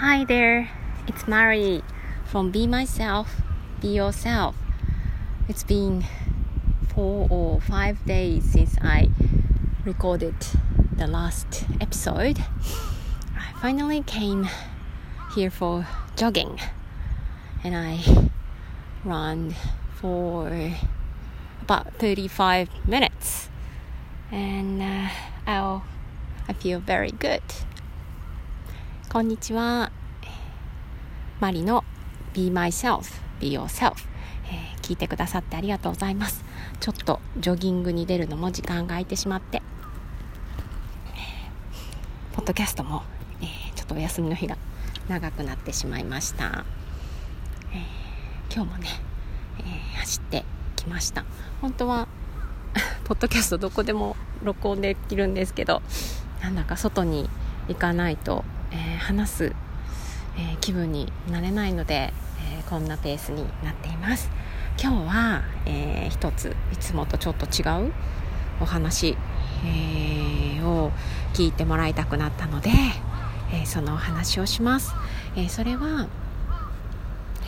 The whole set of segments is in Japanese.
Hi there, it's Mary from Be Myself, Be Yourself. It's been four or five days since I recorded the last episode. I finally came here for jogging and I ran for about 35 minutes and uh, I'll, I feel very good. こんにちは。マリの Be Myself, Be Yourself、えー、聞いてくださってありがとうございます。ちょっとジョギングに出るのも時間が空いてしまって、ポッドキャストも、えー、ちょっとお休みの日が長くなってしまいました。え今日もね、え走ってきました。本当は ポッドキャストどこでも録音できるんですけど、なんだか外に行かないとえー、話す、えー、気分になれないので、え、こんなペースになっています。今日は、えー、一ついつもとちょっと違うお話、えを聞いてもらいたくなったので、えそのお話をします、えそれは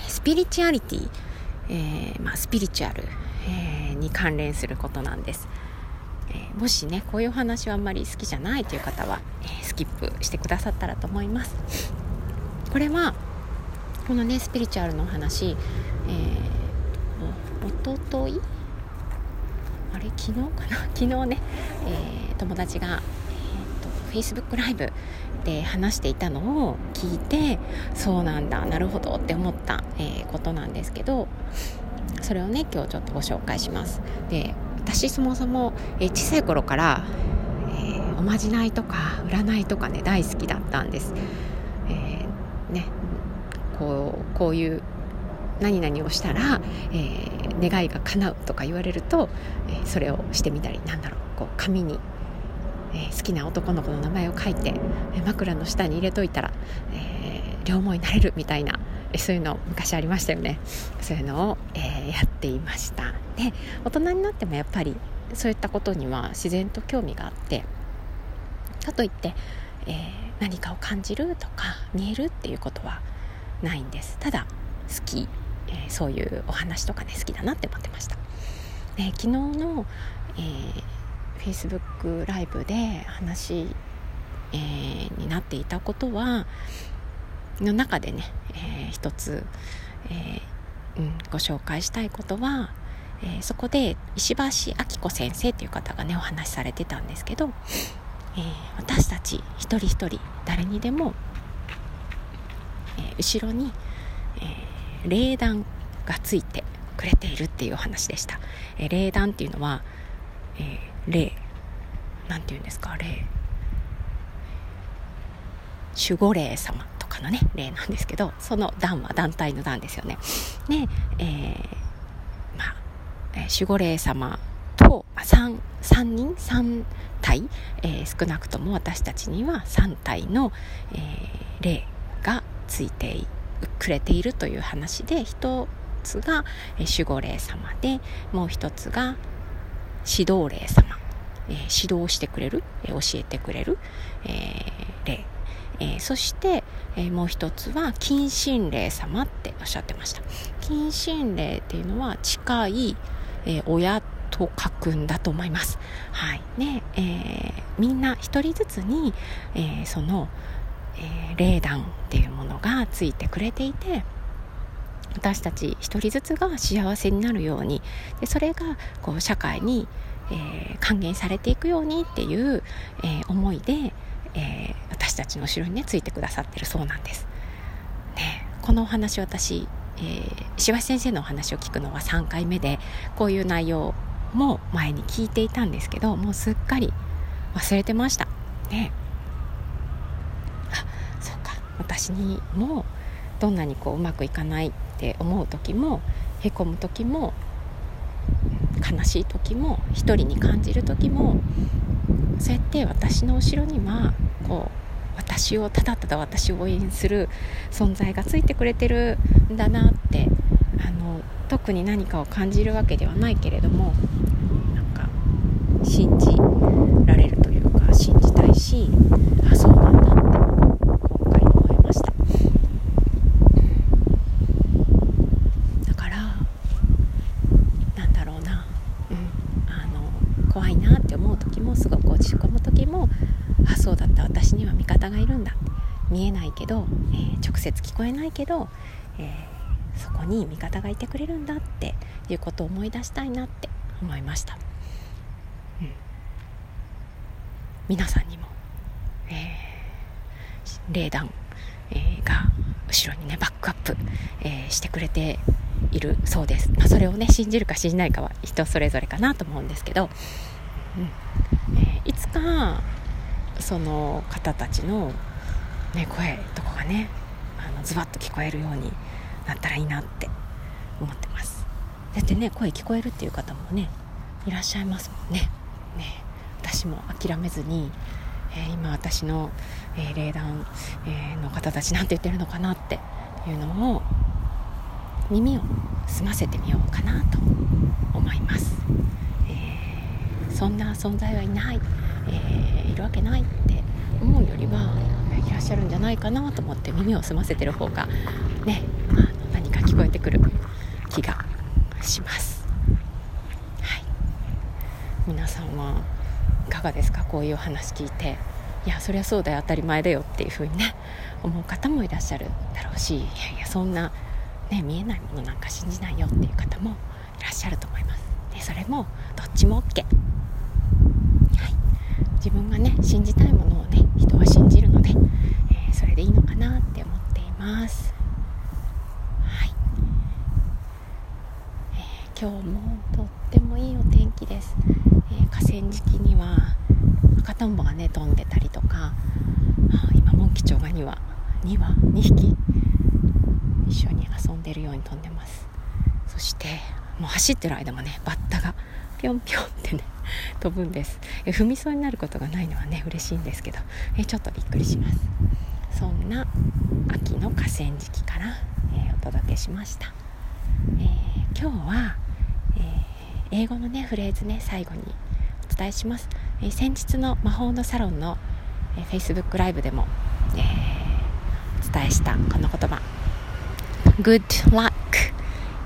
スピリチュアリティ、えまあ、スピリチュアル、えに関連することなんです。もしねこういうお話はあんまり好きじゃないという方は、えー、スキップしてくださったらと思います。これはこのねスピリチュアルのお話、えー、おととい？あれ？昨日かな？昨日ね、えー、友達が、えーと、Facebook ライブで話していたのを聞いてそうなんだなるほどって思った、えー、ことなんですけどそれをね今日ちょっとご紹介します。で私そもそも、え小さい頃から、えー、おまじないとか占いとかね大好きだったんです、えー、ねこうこういう何々をしたら、え、願いが叶うとか言われると、え、それをしてみたりなんだろうこう紙に、え、好きな男の子の名前を書いて、え枕の下に入れといたら、え両思いになれるみたいなそういうの昔ありましたよね。そういうのを、えー、やっていました。で大人になってもやっぱりそういったことには自然と興味があってかといって、えー、何かを感じるとか見えるっていうことはないんです。ただ好き、えー、そういうお話とかね好きだなって思ってました。で昨日の、えー、Facebook ライブで話、えー、になっていたことはの中でね、えー、一つ、えーうん、ご紹介したいことは、えー、そこで石橋明子先生という方がねお話しされてたんですけど、えー、私たち一人一人誰にでも、えー、後ろに、えー、霊弾がついてくれているっていうお話でした、えー、霊弾っていうのは、えー、霊なんて言うんですか霊。守護霊様。のね例なんですけどその団は団体の団ですよね。で、えー、まあ、守護霊様と 3, 3人？3体、えー、少なくとも私たちには3体の、えー、霊がついてくれているという話で一つが、守護霊様でもう一つが指導霊様、えー、指導してくれる、教えてくれる、え、霊。えー、そして、えー、もう一つは近親霊様っておっしゃってました。近親霊っていうのは近い、えー、親と書くんだと思います。はい。ねえー、みんな一人ずつに、えその、え霊団っていうものがついてくれていて私たち一人ずつが幸せになるようにでそれがこう社会に、え還元されていくようにっていう、え思いで、えー、私たちの後ろにねついてくださってるそうなんです。ね、このお話私、えー、石橋先生のお話を聞くのは3回目でこういう内容も前に聞いていたんですけどもうすっかり忘れてました。ね、あそうか私にもどんなにこううまくいかないって思う時もへこむ時も悲しい時も一人に感じる時もそうやって私の後ろにはこう私をただただ私を応援する存在がついてくれてるんだなってあの特に何かを感じるわけではないけれどもなんか信じられるというか信じたいしあそうなんだって今回思いましただ見えないけど、えー、直接聞こえないけど、えー、そこに味方がいてくれるんだっていうことを思い出したいなって思いました、うん、皆さんにも、えー、霊団、えー、が後ろにねバックアップ、えー、してくれているそうです、まあ、それをね信じるか信じないかは人それぞれかなと思うんですけど、うん。えー、いつかその方たちの、ね、声とかがねあのズバッと聞こえるようになったらいいなって思ってます。だってね声聞こえるっていう方もねいらっしゃいますもんね。ね私も諦めずに、えー、今私の、えー、霊団、えー、の方たちなんて言ってるのかなっていうのを耳を澄ませてみようかなと思います、えー、そんな存在はいない、えー、いるわけないって思うよりはいらっしゃるんじゃないかなと思って耳を澄ませてる方がね、まあ、何か聞こえてくる気がします、はい、皆さんはいかがですか？こういう話聞いて。いやそりゃそうだよ。当たり前だよっていう風にね思う方もいらっしゃるだろうしいやいやそんなね、見えないものなんか信じないよっていう方もいらっしゃると思います。でそれもどっちも OK、はい、自分がね信じたいものをね人は信じるので、えー、それでいいのかなって思っています。はい、えー、今日もとってもいいお天気です、えー、河川敷には赤とんぼがね飛んでたりとか今モンキチョウが2羽2羽2匹一緒に遊んでるように飛んでます。そしてもう走ってる間もねバッタがぴょんぴょんってね飛ぶんです。え踏みそうになることがないのはね嬉しいんですけど。えちょっとびっくりします。そんな秋の河川敷から、えー、お届けしました、えー、今日は、えー、英語のねフレーズね最後にお伝えします、え先日の魔法のサロンの、え Facebook ライブでも、えお伝えしたこの言葉。Good luck、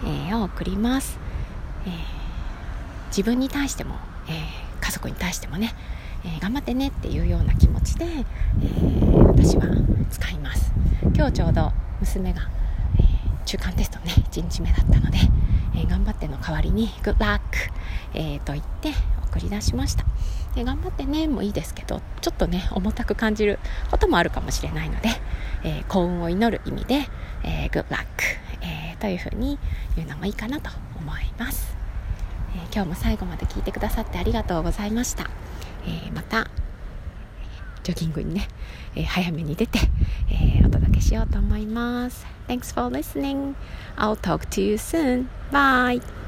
えー、を送ります、えー、自分に対しても、えー、家族に対してもね、え頑張ってねっていうような気持ちで、え私は使います。今日ちょうど娘が、え中間テストね1日目だったので、え頑張っての代わりに Good luck、えと言って送り出しました。で頑張ってねもいいですけどちょっとね重たく感じることもあるかもしれないので、えー、幸運を祈る意味で、えー、Good luck、えー、というふうに言うのもいいかなと思います、え今日も最後まで聞いてくださってありがとうございました、えまたジョギングにね、え早めに出て、えお届けしようと思います。Thanks for listening. I'll talk to you soon. Bye.